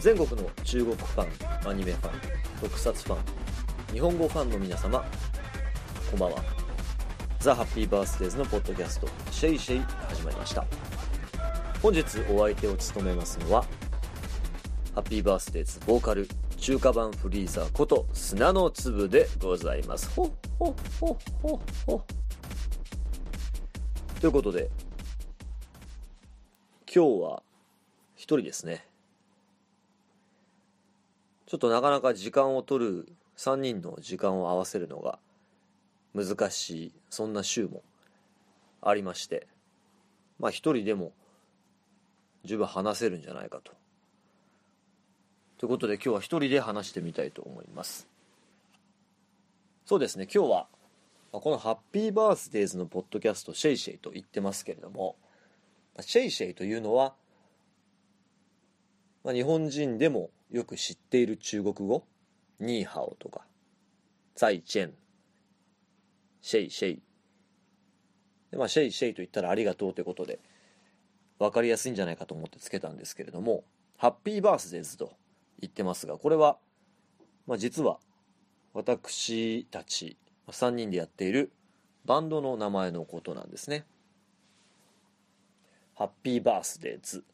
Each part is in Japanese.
全国の中国ファンアニメファン特撮ファン日本語ファンの皆様こんばんは。ザ・ハッピーバースデーズのポッドキャストシェイシェイ始まりました。本日お相手を務めますのはハッピーバースデーズボーカル中華版フリーザーこと砂の粒でございます。ほっほっほっほっほということで今日は一人ですね。ちょっとなかなか時間を取る3人の時間を合わせるのが難しいそんな週もありましてまあ一人でも十分話せるんじゃないかと。ということで今日は一人で話してみたいと思いますそうですね今日はこの「ハッピーバースデーズ」のポッドキャスト「シェイシェイ」と言ってますけれどもシェイシェイというのは、まあ、日本人でもよく知っている中国語？ニーハオとか。ザイチェン。シェイシェイ。でまあシェイシェイと言ったらありがとうということで分かりやすいんじゃないかと思ってつけたんですけれどもハッピーバースデーズと言ってますがこれは、まあ、実は私たち3人でやっているバンドの名前のことなんですね。ハッピーバースデーズ。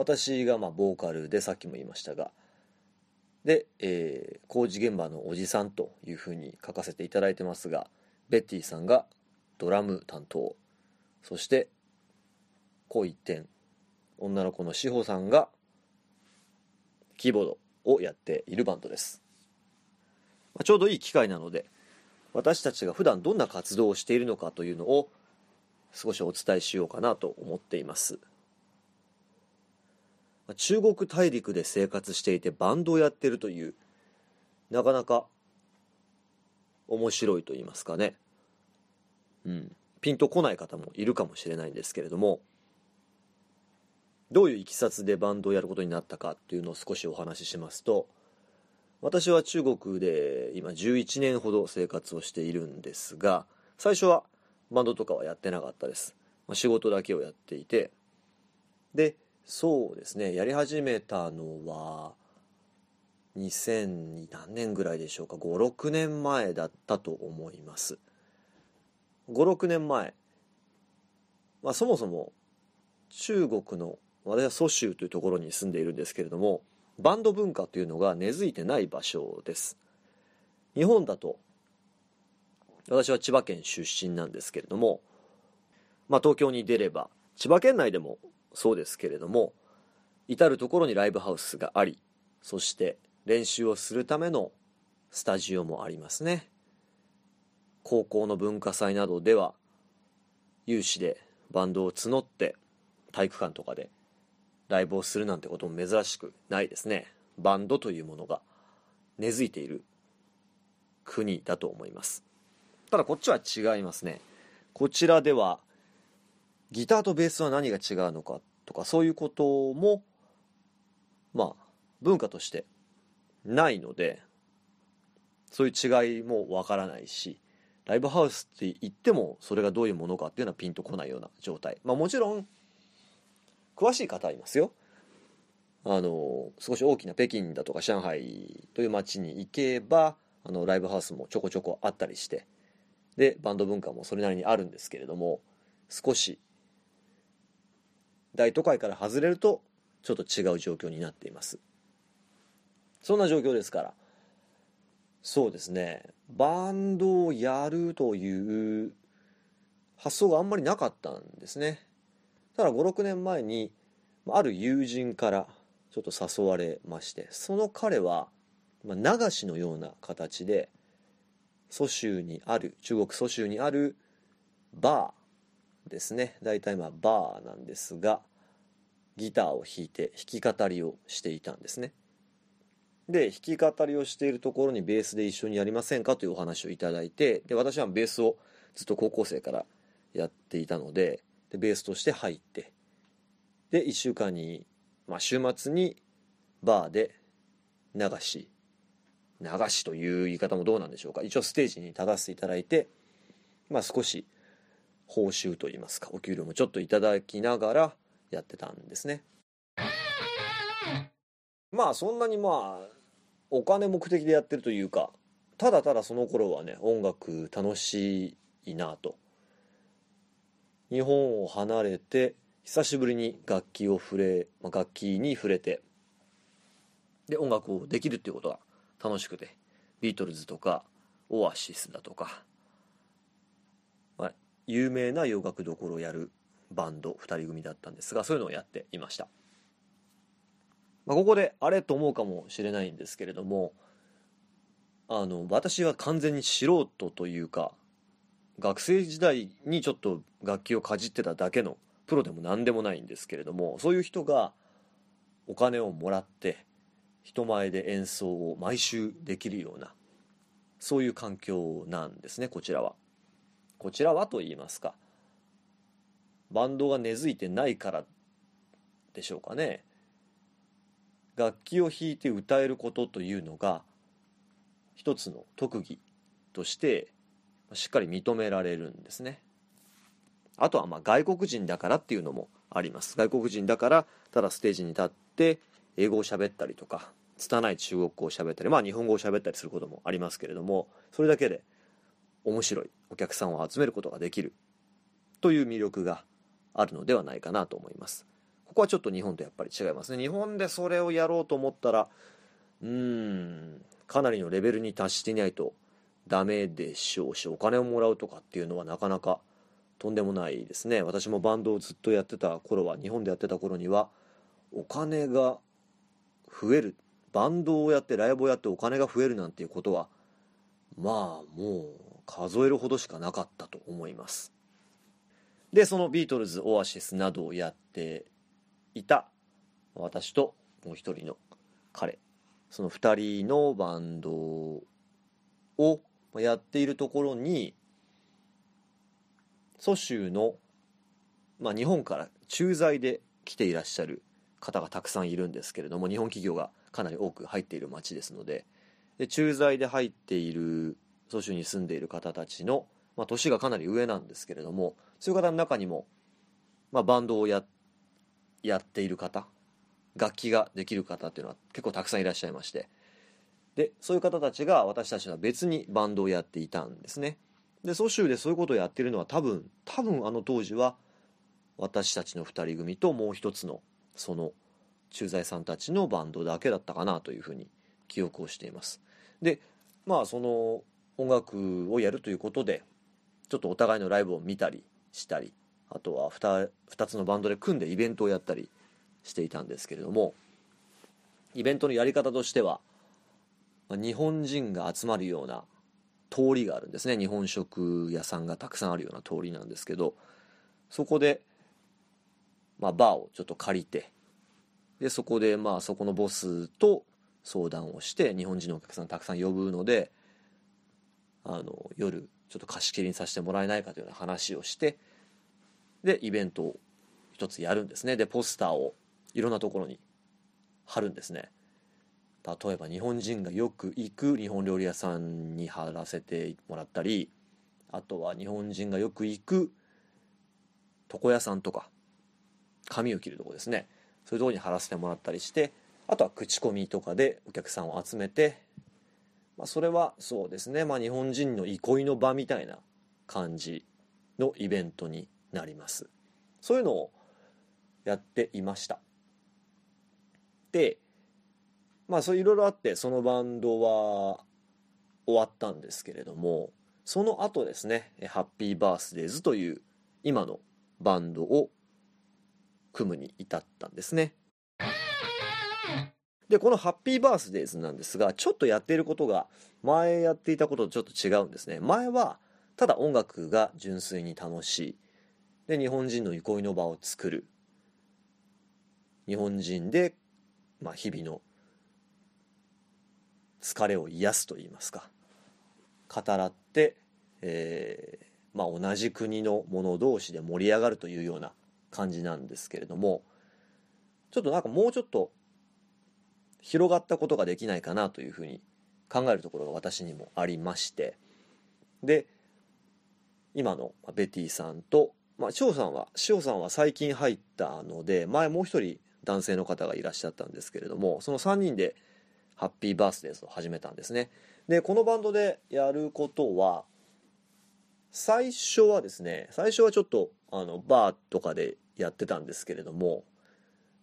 私がまあボーカルでさっきも言いましたがで、えー、工事現場のおじさんというふうに書かせていただいてますがベッティさんがドラム担当そして恋一点女の子の志保さんがキーボードをやっているバンドです、まあ、ちょうどいい機会なので私たちが普段どんな活動をしているのかというのを少しお伝えしようかなと思っています。中国大陸で生活していてバンドをやってるというなかなか面白いと言いますかね。うん。ピンとこない方もいるかもしれないんですけれども。どういういきさつでバンドをやることになったかっていうのを少しお話ししますと私は中国で今11年ほど生活をしているんですが最初はバンドとかはやってなかったです、ま、仕事だけをやっていて。でそうですね。やり始めたのは2000何年ぐらいでしょうか。56年前だったと思います。56年前、まあ、そもそも中国の私は蘇州というところに住んでいるんですけれどもバンド文化というのが根付いてない場所です。日本だと私は千葉県出身なんですけれどもまあ東京に出れば千葉県内でもそうですけれども至る所にライブハウスがありそして練習をするためのスタジオもありますね。高校の文化祭などでは有志でバンドを募って体育館とかでライブをするなんてことも珍しくないですね。バンドというものが根付いている国だと思います。ただこっちは違いますね。こちらではギターとベースは何が違うのかとかそういうこともまあ文化としてないのでそういう違いもわからないしライブハウスって言ってもそれがどういうものかっていうのはピンとこないような状態。まあもちろん詳しい方いますよ。あの少し大きな北京だとか上海という街に行けばあのライブハウスもちょこちょこあったりしてでバンド文化もそれなりにあるんですけれども少し大都会から外れるとちょっと違う状況になっています。そんな状況ですから。そうですね。バンドをやるという発想があんまりなかったんですね。ただ56年前にある友人からちょっと誘われましてその彼は流しのような形で蘇州にある中国蘇州にあるバーですね。大体まあバーなんですがギターを弾いて弾き語りをしていたんですね。で弾き語りをしているところにベースで一緒にやりませんかというお話をいただいてで私はベースをずっと高校生からやっていたのででベースとして入ってで1週間に、まあ、週末にバーで流し流しという言い方もどうなんでしょうか。一応ステージに立たせていただいて、まあ、少し報酬といいますかお給料もちょっといただきながらやってたんですね。まあそんなにまあお金目的でやってるというかただただその頃はね音楽楽しいなと。日本を離れて久しぶりに楽器を触れ、まあ、楽器に触れてで音楽をできるっていうことが楽しくてビートルズとかオアシスだとか、まあ、有名な洋楽どころをやるバンド2人組だったんですがそういうのをやっていました、まあ、ここであれと思うかもしれないんですけれどもあの私は完全に素人というか学生時代にちょっと楽器をかじってただけのプロでも何でもないんですけれどもそういう人がお金をもらって人前で演奏を毎週できるようなそういう環境なんですねこちらは。こちらはと言いますかバンドが根付いてないからでしょうかね。楽器を弾いて歌えることというのが一つの特技としてしっかり認められるんですね。あとはまあ外国人だからっていうのもあります。外国人だからただステージに立って英語を喋ったりとか拙い中国語を喋ったりまあ日本語を喋ったりすることもありますけれどもそれだけで面白いお客さんを集めることができるという魅力があるのではないかなと思います。ここはちょっと日本とやっぱり違いますね。日本でそれをやろうと思ったらうーんかなりのレベルに達していないとダメでしょうしお金をもらうとかっていうのはなかなかとんでもないですね。私もバンドをずっとやってた頃は日本でやってた頃にはお金が増えるバンドをやってライブをやってお金が増えるなんていうことはまあもう数えるほどしかなかったと思います。でそのビートルズオアシスなどをやっていた私ともう一人の彼。その2人のバンドをやっているところに蘇州の、まあ、日本から駐在で来ていらっしゃる方がたくさんいるんですけれども日本企業がかなり多く入っている町ですのでで駐在で入っている蘇州に住んでいる方たちの、まあ、年がかなり上なんですけれどもそういう方の中にも、まあ、バンドをややっている方楽器ができる方っていうのは結構たくさんいらっしゃいましてでそういう方たちが私たちは別にバンドをやっていたんですね。で蘇州でそういうことをやってるのは多分多分あの当時は私たちの2人組ともう一つのその駐在さんたちのバンドだけだったかなというふうに記憶をしています。でまあその音楽をやるということでちょっとお互いのライブを見たりしたりあとは 2, 2つのバンドで組んでイベントをやったりしていたんですけれどもイベントのやり方としては日本人が集まるような通りがあるんですね。日本食屋さんがたくさんあるような通りなんですけどそこで、まあ、バーをちょっと借りてでそこでまあそこのボスと相談をして日本人のお客さんたくさん呼ぶのであの夜ちょっと貸し切りにさせてもらえないかというような話をしてでイベントを一つやるんですね。でポスターをいろんなところに貼るんですね。例えば日本人がよく行く日本料理屋さんに貼らせてもらったりあとは日本人がよく行く床屋さんとか髪を切るとこですね。そういうとこに貼らせてもらったりしてあとは口コミとかでお客さんを集めて、まあ、それはそうですね、まあ、日本人の憩いの場みたいな感じのイベントになります。そういうのをやっていました。でまあそういろいろあってそのバンドは終わったんですけれどもその後ですね「ハッピーバースデーズ」という今のバンドを組むに至ったんですね。でこの「ハッピーバースデーズ」なんですがちょっとやっていることが前やっていたこととちょっと違うんですね。前はただ音楽が純粋に楽しい。で日本人の憩いの場を作る。日本人で、まあ、日々の疲れを癒すといいますか。語らって、えーまあ、同じ国の者同士で盛り上がるというような感じなんですけれどもちょっとなんかもうちょっと広がったことができないかなというふうに考えるところが私にもありまして。で今のベティさんとまあ、翔さんは、翔さんは最近入ったので、前もう一人男性の方がいらっしゃったんですけれどもその3人で「ハッピーバースデーズ」を始めたんですね。でこのバンドでやることは最初はですね最初はちょっとあのバーとかでやってたんですけれども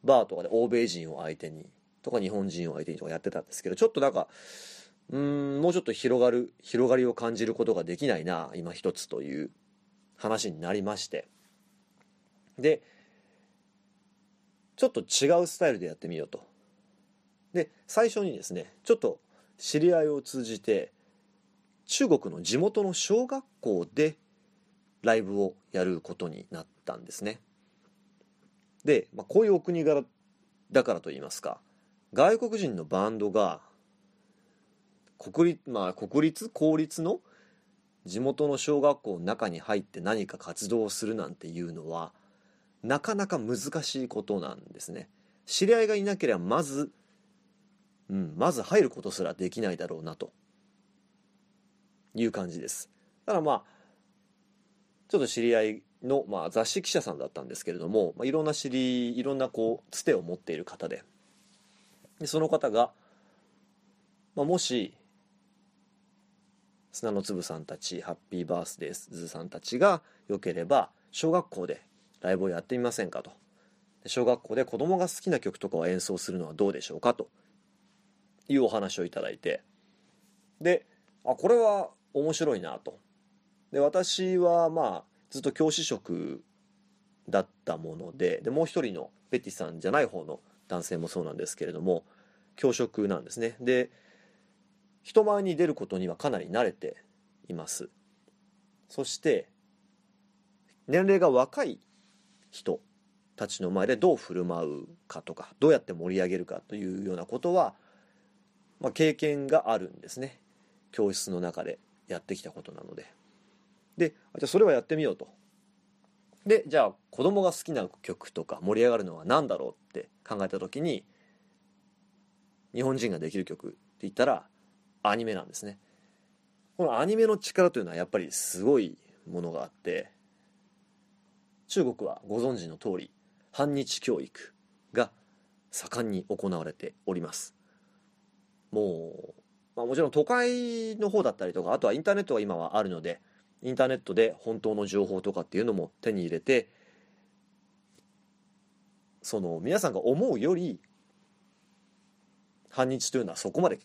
バーとかで欧米人を相手にとか日本人を相手にとかやってたんですけどちょっとなんかうんもうちょっと広がる広がりを感じることができないな今一つという話になりまして。でちょっと違うスタイルでやってみようと。で最初にですねちょっと知り合いを通じて中国の地元の小学校でライブをやることになったんですね。で、まあ、こういうお国柄だからといいますか外国人のバンドが国立,、まあ、国立？公立の？地元の小学校の中に入って何か活動をするなんていうのはなかなか難しいことなんですね。知り合いがいなければまず、うん、まず入ることすらできないだろうなと。いう感じです。だからまあちょっと知り合いの、まあ、雑誌記者さんだったんですけれども、まあ、いろんな知りいろんなこうつてを持っている方ででその方が、まあ、もし砂の粒さんたちハッピーバースデーズさんたちがよければ小学校でライブをやってみませんかと。小学校で子供が好きな曲とかを演奏するのはどうでしょうかと。いうお話をいただいて。であこれは面白いなと。で私はまあずっと教師職だったものででもう一人のベティさんじゃない方の男性もそうなんですけれども教職なんですね。で人前に出ることにはかなり慣れています。そして年齢が若い人たちの前でどう振る舞うかとかどうやって盛り上げるかというようなことは、まあ、経験があるんですね。教室の中でやってきたことなので。でじゃあそれはやってみようと。でじゃあ子供が好きな曲とか盛り上がるのは何だろうって考えた時に日本人ができる曲って言ったらアニメなんですね。このアニメの力というのはやっぱりすごいものがあって中国はご存知の通り反日教育が盛んに行われております。もう、まあ、もちろん都会の方だったりとかあとはインターネットが今はあるのでインターネットで本当の情報とかっていうのも手に入れてその皆さんが思うより反日というのはそこまで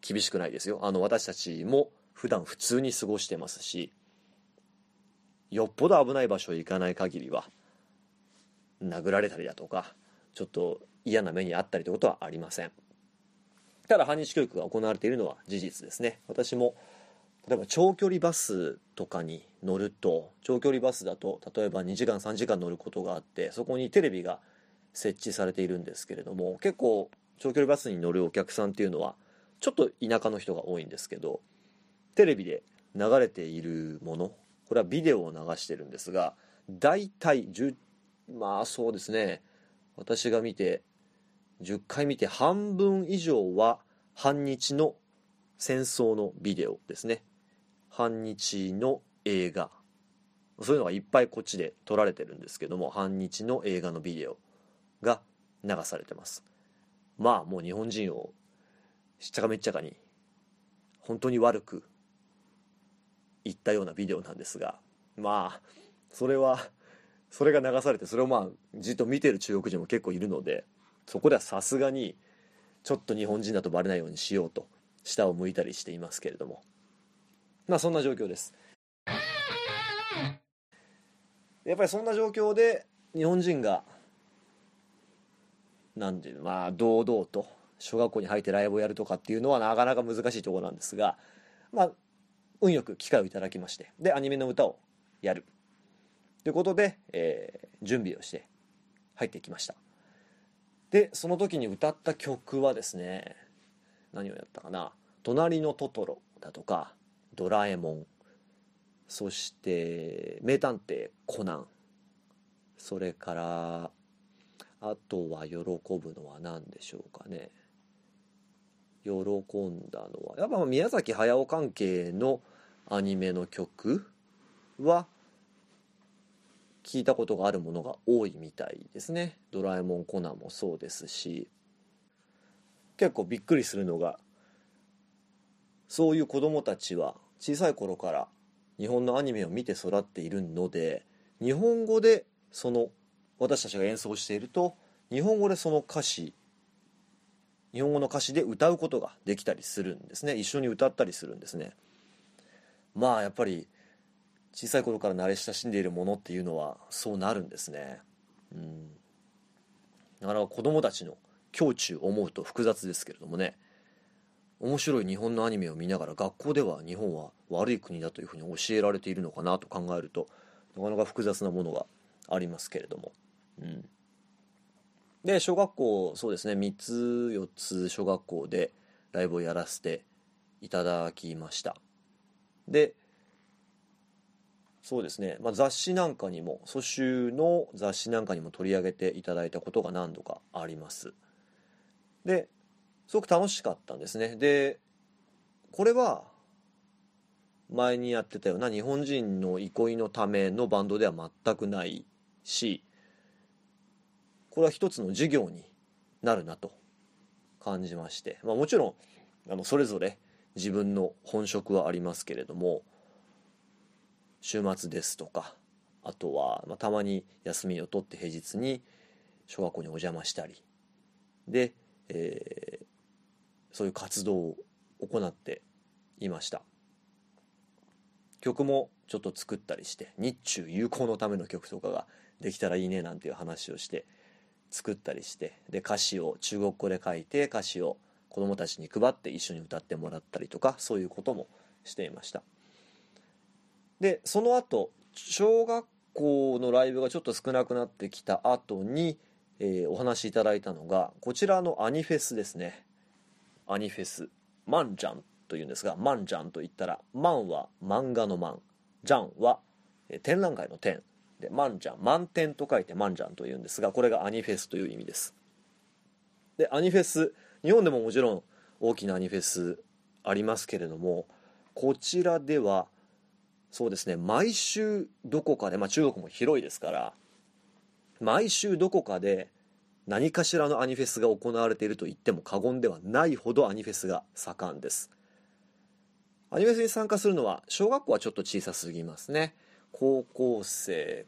厳しくないですよ。あの私たちも普段普通に過ごしてますしよっぽど危ない場所へ行かない限りは殴られたりだとかちょっと嫌な目に遭ったりということはありません。ただ反日教育が行われているのは事実ですね。私も例えば長距離バスとかに乗ると長距離バスだと例えば2時間3時間乗ることがあってそこにテレビが設置されているんですけれども結構長距離バスに乗るお客さんっていうのはちょっと田舎の人が多いんですけどテレビで流れているものこれはビデオを流してるんですが大体10まあそうですね。私が見て10回見て半分以上は反日の戦争のビデオですね。反日の映画。そういうのがいっぱいこっちで撮られてるんですけども反日の映画のビデオが流されてます。まあもう日本人をしっちゃかめっちゃかに本当に悪く言ったようなビデオなんですがまあそれはそれが流されてそれをまあじっと見てる中国人も結構いるのでそこではさすがにちょっと日本人だとバレないようにしようと下を向いたりしていますけれども。まあそんな状況です。やっぱりそんな状況で日本人がなんていうまあ堂々と小学校に入ってライブをやるとかっていうのはなかなか難しいところなんですがまあ運よく機会をいただきましてでアニメの歌をやる。ということで、えー、準備をして入ってきました。でその時に歌った曲はですね何をやったかな「隣のトトロ」だとか「ドラえもん」そして「名探偵コナン」それからあとは喜ぶのは何でしょうかね。喜んだのはやっぱ宮崎駿関係のアニメの曲は聞いたことがあるものが多いみたいですね「ドラえもんコナン」もそうですし。結構びっくりするのがそういう子供たちは小さい頃から日本のアニメを見て育っているので日本語でその私たちが演奏していると日本語でその歌詞日本語の歌詞で歌うことができたりするんですね。一緒に歌ったりするんですね。まあやっぱり小さい頃から慣れ親しんでいるものっていうのはそうなるんですね。うん。だから子供たちの胸中思うと複雑ですけれどもね。面白い日本のアニメを見ながら学校では日本は悪い国だというふうに教えられているのかなと考えるとなかなか複雑なものがありますけれども、うん、で小学校そうですね。3つ4つ小学校でライブをやらせていただきました。でそうですね、まあ、雑誌なんかにも蘇州の雑誌なんかにも取り上げていただいたことが何度かあります。ですごく楽しかったんですね。でこれは前にやってたような日本人の憩いのためのバンドでは全くないしこれは一つの授業になるなと感じまして、まあ、もちろんあのそれぞれ自分の本職はありますけれども週末ですとかあとは、まあ、たまに休みを取って平日に小学校にお邪魔したり。で、え、そういう活動を行っていました。曲もちょっと作ったりして日中友好のための曲とかができたらいいねなんていう話をして作ったりしてで歌詞を中国語で書いて歌詞を子どもたちに配って一緒に歌ってもらったりとかそういうこともしていました。でその後小学校のライブがちょっと少なくなってきた後に、えー、お話しいただいたのがこちらのアニフェスですね。アニフェスマンジャンというんですがマンジャンと言ったらマンは漫画のマンジャンは展覧会の展。でマンジャン満点と書いてマンジャンというんですがこれがアニフェスという意味です。でアニフェス日本でももちろん大きなアニフェスありますけれどもこちらではそうですね毎週どこかで、まあ、中国も広いですから毎週どこかで何かしらのアニフェスが行われていると言っても過言ではないほどアニフェスが盛んです。アニフェスに参加するのは小学校はちょっと小さすぎますね。高校生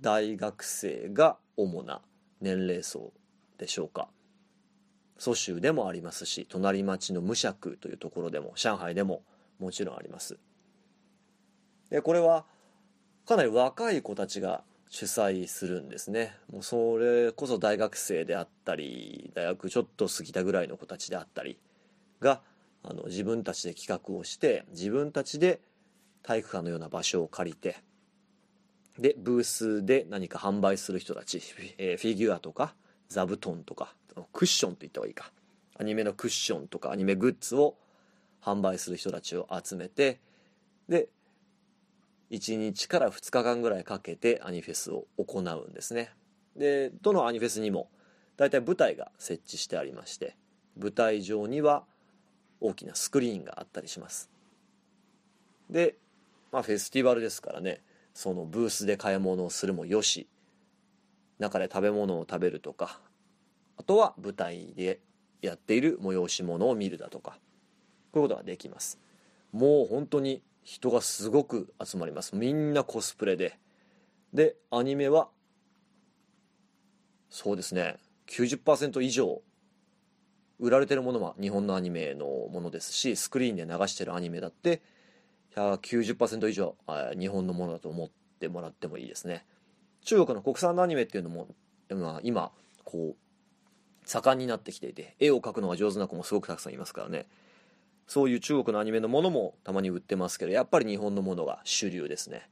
大学生が主な年齢層でしょうか。蘇州でもありますし隣町の無釈というところでも上海でももちろんあります。でこれはかなり若い子たちが主催するんですね。もうそれこそ大学生であったり大学ちょっと過ぎたぐらいの子たちであったりがあの自分たちで企画をして自分たちで体育館のような場所を借りてでブースで何か販売する人たち、えー、フィギュアとか座布団とかクッションと言った方がいいか。アニメのクッションとかアニメグッズを販売する人たちを集めてで1日から2日間ぐらいかけてアニフェスを行うんですね。でどのアニフェスにも大体舞台が設置してありまして舞台上には大きなスクリーンがあったりします。で、まあ、フェスティバルですからねそのブースで買い物をするもよし中で食べ物を食べるとかあとは舞台でやっている催し物を見るだとかこういうことができます。もう本当に人がすごく集まります。みんなコスプレで。でアニメはそうですね。90%以上売られてるものは日本のアニメのものですしスクリーンで流してるアニメだって90%以上日本のものだと思ってもらってもいいですね。中国の国産のアニメっていうのも、今こう盛んになってきていて絵を描くのが上手な子もすごくたくさんいますからね。そういう中国のアニメのものもたまに売ってますけどやっぱり日本のものが主流ですね。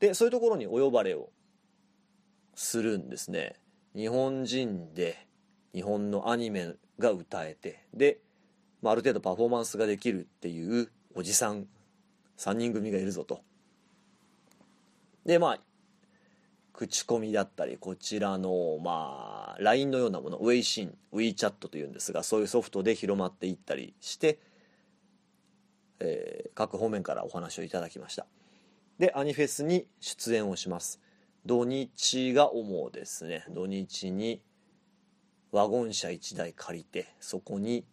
でそういうところにお呼ばれをするんですね。日本人で日本のアニメが歌えてで、まあ、ある程度パフォーマンスができるっていうおじさん3人組がいるぞと。でまあ口コミだったりこちらのまあ LINE のようなものウェイシン WeChat というんですがそういうソフトで広まっていったりして、えー、各方面からお話をいただきました。でアニフェスに出演をします。土日が主ですね。土日にワゴン車1台借りてそこに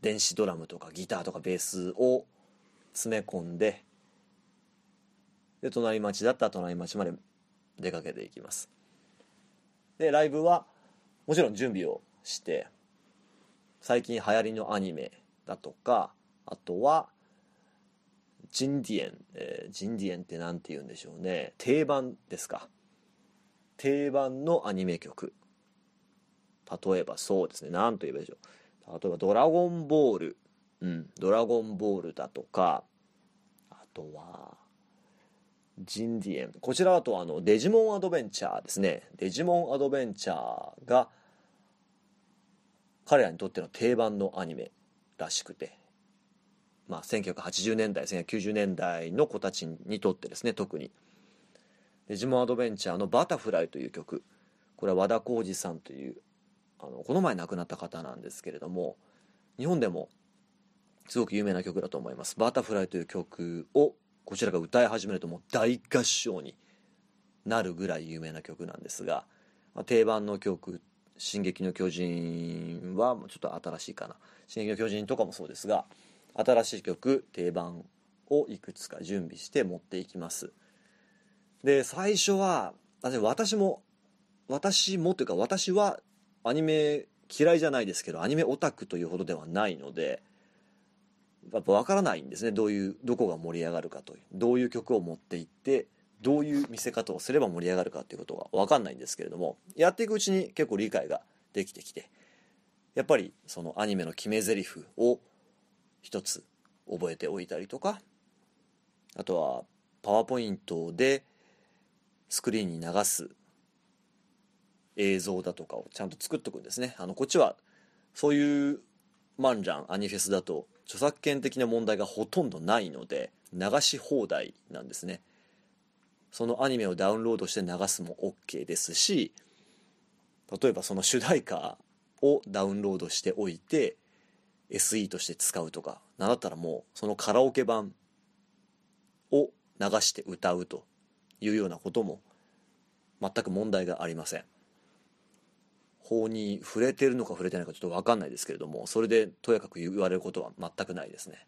電子ドラムとかギターとかベースを詰め込んでで隣町だったら隣町まで出かけていきます。でライブはもちろん準備をして最近流行りのアニメだとかあとはジンディエン、えー、ジンディエンって何て言うんでしょうね。定番ですか。定番のアニメ曲。例えばそうですね。何と言えばいいでしょう。例えば「ドラゴンボール」うん「ドラゴンボール」だとかあとはジンディエン。こちらだとあのデジモンアドベンチャーですね。デジモンアドベンチャーが彼らにとっての定番のアニメらしくて。まあ1980年代1990年代の子たちにとってですね特に。デジモンアドベンチャーの「バタフライ」という曲。これは和田浩二さんというあのこの前亡くなった方なんですけれども日本でもすごく有名な曲だと思います「バタフライ」という曲をこちらが歌い始めるともう大合唱になるぐらい有名な曲なんですが、まあ、定番の曲「進撃の巨人」はちょっと新しいかな「進撃の巨人」とかもそうですが新しい曲定番をいくつか準備して持っていきますで最初は私も私もというか私はアニメ嫌いじゃないですけどアニメオタクというほどではないのでやっぱ分からないんですね。どういうどこが盛り上がるかという。どういう曲を持っていってどういう見せ方をすれば盛り上がるかっていうことが分かんないんですけれどもやっていくうちに結構理解ができてきてやっぱりそのアニメの決め台詞を一つ覚えておいたりとかあとはパワーポイントでスクリーンに流す映像だとかをちゃんと作っとくんですね。あのこっちはそういうマンジャンアニフェスだと著作権的な問題がほとんどないので流し放題なんですね。そのアニメをダウンロードして流すも OK ですし例えばその主題歌をダウンロードしておいて SE として使うとかなんだったらもうそのカラオケ版を流して歌うというようなことも全く問題がありません。法に触れてるのか触れてないかちょっと分かんないですけれどもそれでとやかく言われることは全くないですね。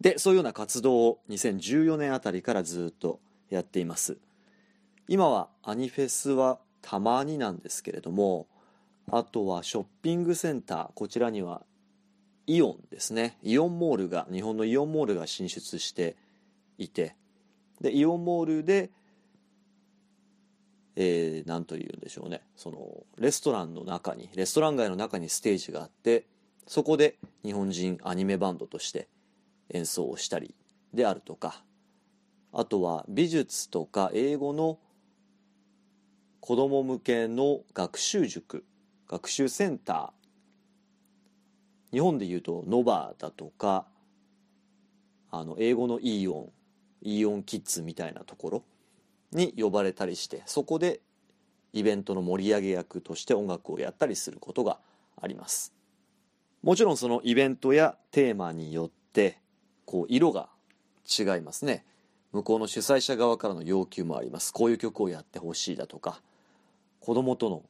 でそういうような活動を2014年あたりからずっとやっています。今はアニフェスはたまになんですけれどもあとはショッピングセンターこちらにはイオンですね。イオンモールが日本のイオンモールが進出していてでイオンモールでえー、というんでしょうね。そのレストランの中にレストラン街の中にステージがあってそこで日本人アニメバンドとして演奏をしたりであるとかあとは美術とか英語の子供向けの学習塾学習センター。日本でいうとノバだとかあの英語のイーオンイーオンキッズみたいなところに呼ばれたりしてそこでイベントの盛り上げ役として音楽をやったりすることがあります。もちろんそのイベントやテーマによってこう色が違いますね。向こうの主催者側からの要求もあります。こういう曲をやってほしいだとか子供との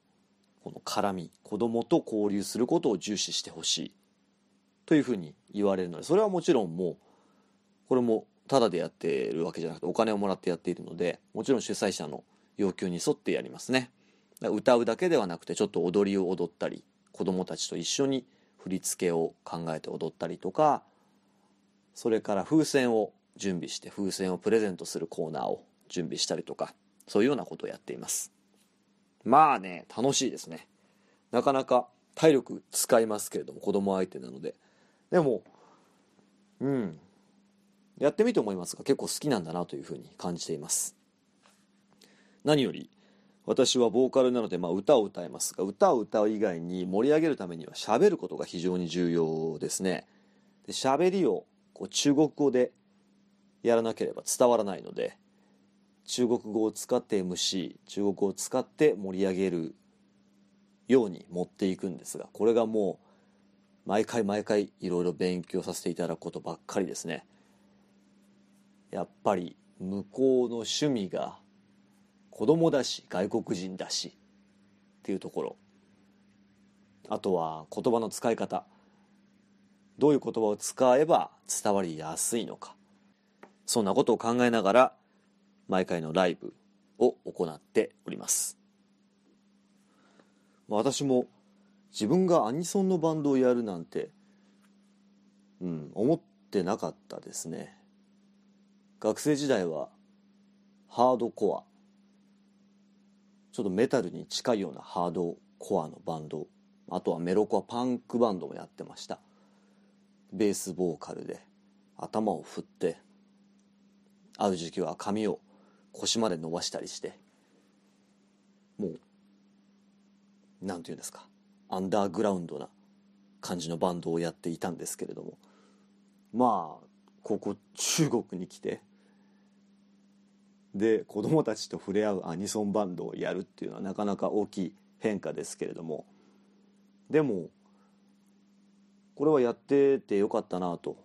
この絡み子供と交流することを重視してほしいというふうに言われるのでそれはもちろんもうこれもただでやってるわけじゃなくてお金をもらってやっているのでもちろん主催者の要求に沿ってやりますね。歌うだけではなくてちょっと踊りを踊ったり子どもたちと一緒に振り付けを考えて踊ったりとかそれから風船を準備して風船をプレゼントするコーナーを準備したりとかそういうようなことをやっています。まあね楽しいですね。なかなか体力使いますけれども子供相手なので。でもうん。やってみて思いますが結構好きなんだなというふうに感じています。何より私はボーカルなので、まあ、歌を歌いますが歌を歌う以外に盛り上げるためには喋ることが非常に重要ですね。で喋りをこう中国語でやらなければ伝わらないので中国語を使って MC 中国語を使って盛り上げるように持っていくんですがこれがもう毎回毎回いろいろ勉強させていただくことばっかりですね。やっぱり向こうの趣味が子供だし外国人だしっていうところ。あとは言葉の使い方。どういう言葉を使えば伝わりやすいのか。そんなことを考えながら毎回のライブを行っております。私も自分がアニソンのバンドをやるなんてうん思ってなかったですね。学生時代はハードコア。ちょっとメタルに近いようなハードコアのバンド。あとはメロコアパンクバンドもやってました。ベースボーカルで。頭を振って。会う時期は髪を腰まで伸ばしたりして。もう何て言うんですか。アンダーグラウンドな感じのバンドをやっていたんですけれども。まあここ中国に来てで子供たちと触れ合うアニソンバンドをやるっていうのはなかなか大きい変化ですけれども。でもこれはやっててよかったなと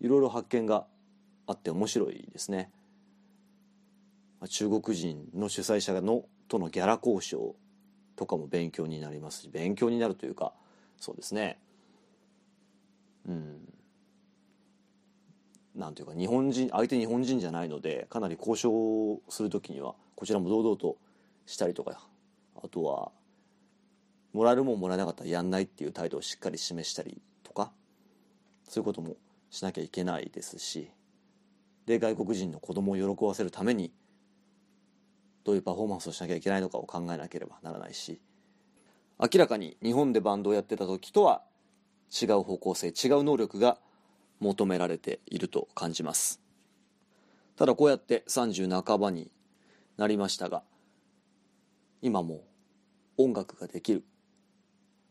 いろいろ発見があって面白いですね。中国人の主催者のとのギャラ交渉とかも勉強になりますし勉強になるというかそうですね。うん。なんていうか日本人相手日本人じゃないのでかなり交渉する時にはこちらも堂々としたりとかあとはもらえるもんもらえなかったらやんないっていう態度をしっかり示したりとかそういうこともしなきゃいけないですしで外国人の子供を喜ばせるためにどういうパフォーマンスをしなきゃいけないのかを考えなければならないし明らかに日本でバンドをやってた時とは違う方向性違う能力が求められていると感じますただこうやって30半ばになりましたが今も音楽ができる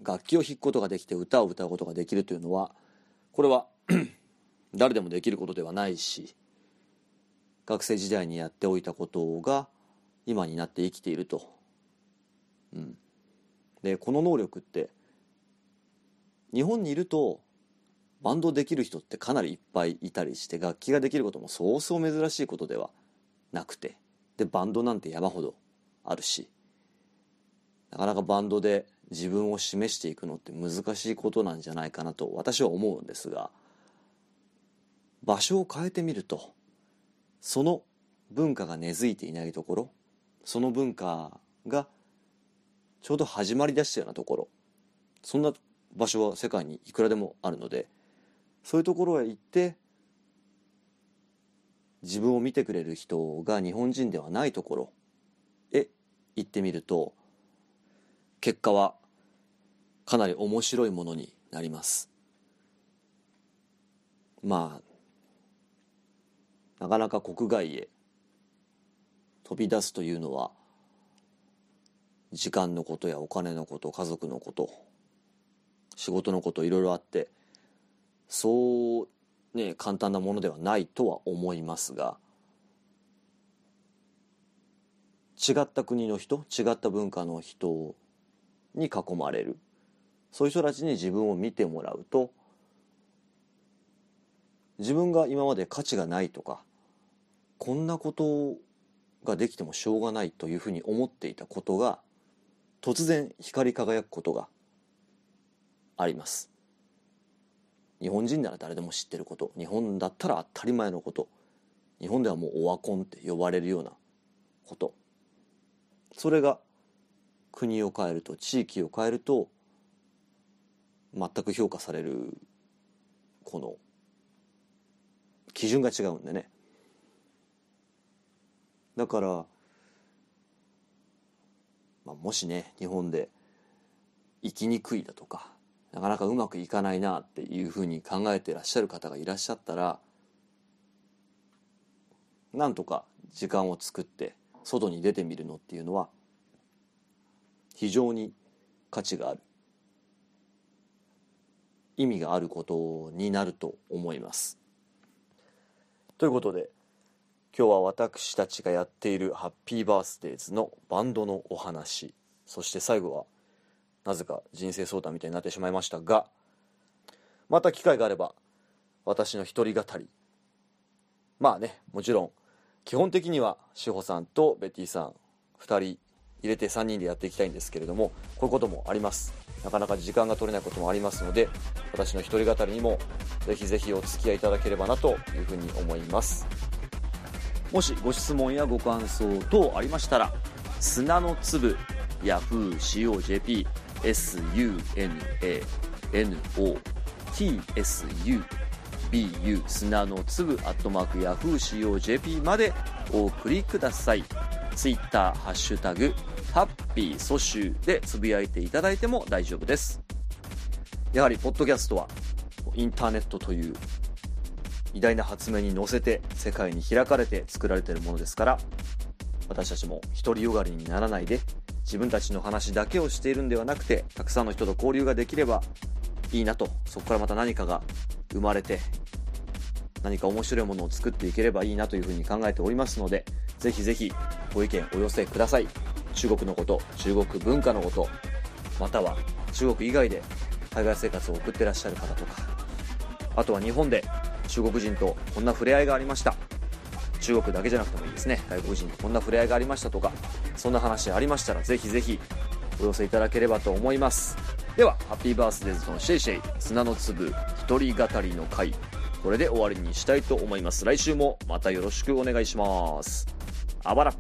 楽器を弾くことができて歌を歌うことができるというのはこれは 誰でもできることではないし学生時代にやっておいたことが今になって生きていると。うん、でこの能力って日本にいるとバンドできる人ってかなりいっぱいいたりして楽器ができることもそうそう珍しいことではなくてでバンドなんて山ほどあるしなかなかバンドで自分を示していくのって難しいことなんじゃないかなと私は思うんですが場所を変えてみるとその文化が根付いていないところその文化がちょうど始まりだしたようなところそんな場所は世界にいくらでもあるのでそういうところへ行って自分を見てくれる人が日本人ではないところへ行ってみると結果はかなり面白いものになります。まあなかなか国外へ飛び出すというのは時間のことやお金のこと家族のこと仕事のこといろいろあってそうね簡単なものではないとは思いますが違った国の人違った文化の人に囲まれる。そういう人たちに自分を見てもらうと自分が今まで価値がないとかこんなことができてもしょうがないというふうに思っていたことが突然光り輝くことがあります。日本人なら誰でも知ってること日本だったら当たり前のこと日本ではもうオワコンって呼ばれるようなこと。それが国を変えると地域を変えると全く評価されるこの基準が違うんでね。だから、まあ、もしね日本で生きにくいだとかなかなかうまくいかないなっていうふうに考えてらっしゃる方がいらっしゃったらなんとか時間を作って外に出てみるのっていうのは非常に価値がある意味があることになると思います。ということで今日は私たちがやっているハッピーバースデーズのバンドのお話そして最後はなぜか人生相談みたいになってしまいましたがまた機会があれば私の一人語り。まあねもちろん基本的には志保さんとベティさん2人入れて3人でやっていきたいんですけれどもこういうこともあります。なかなか時間が取れないこともありますので私の一人語りにもぜひぜひお付き合いいただければなというふうに思います。もしご質問やご感想等ありましたら砂の粒 yahoo.co.jp sunanoTSUBU 砂の粒アットマーク yahoo.co.jp までお送りください。ツイッターハッシュタグハッピー蘇州でつぶやいていただいても大丈夫です。やはりポッドキャストはインターネットという偉大な発明に乗せて世界に開かれて作られているものですから私たちも独りよがりにならないで自分たちの話だけをしているんではなくてたくさんの人と交流ができればいいなと。そこからまた何かが生まれて何か面白いものを作っていければいいなというふうに考えておりますのでぜひぜひご意見お寄せください。中国のこと中国文化のことまたは中国以外で海外生活を送ってらっしゃる方とかあとは日本で中国人とこんな触れ合いがありました。中国だけじゃなくてもいいですね。外国人とこんな触れ合いがありましたとかそんな話ありましたらぜひぜひお寄せいただければと思います。ではハッピーバースデーズのシェイシェイ砂の粒一人語りの回これで終わりにしたいと思います。来週もまたよろしくお願いします。あばら。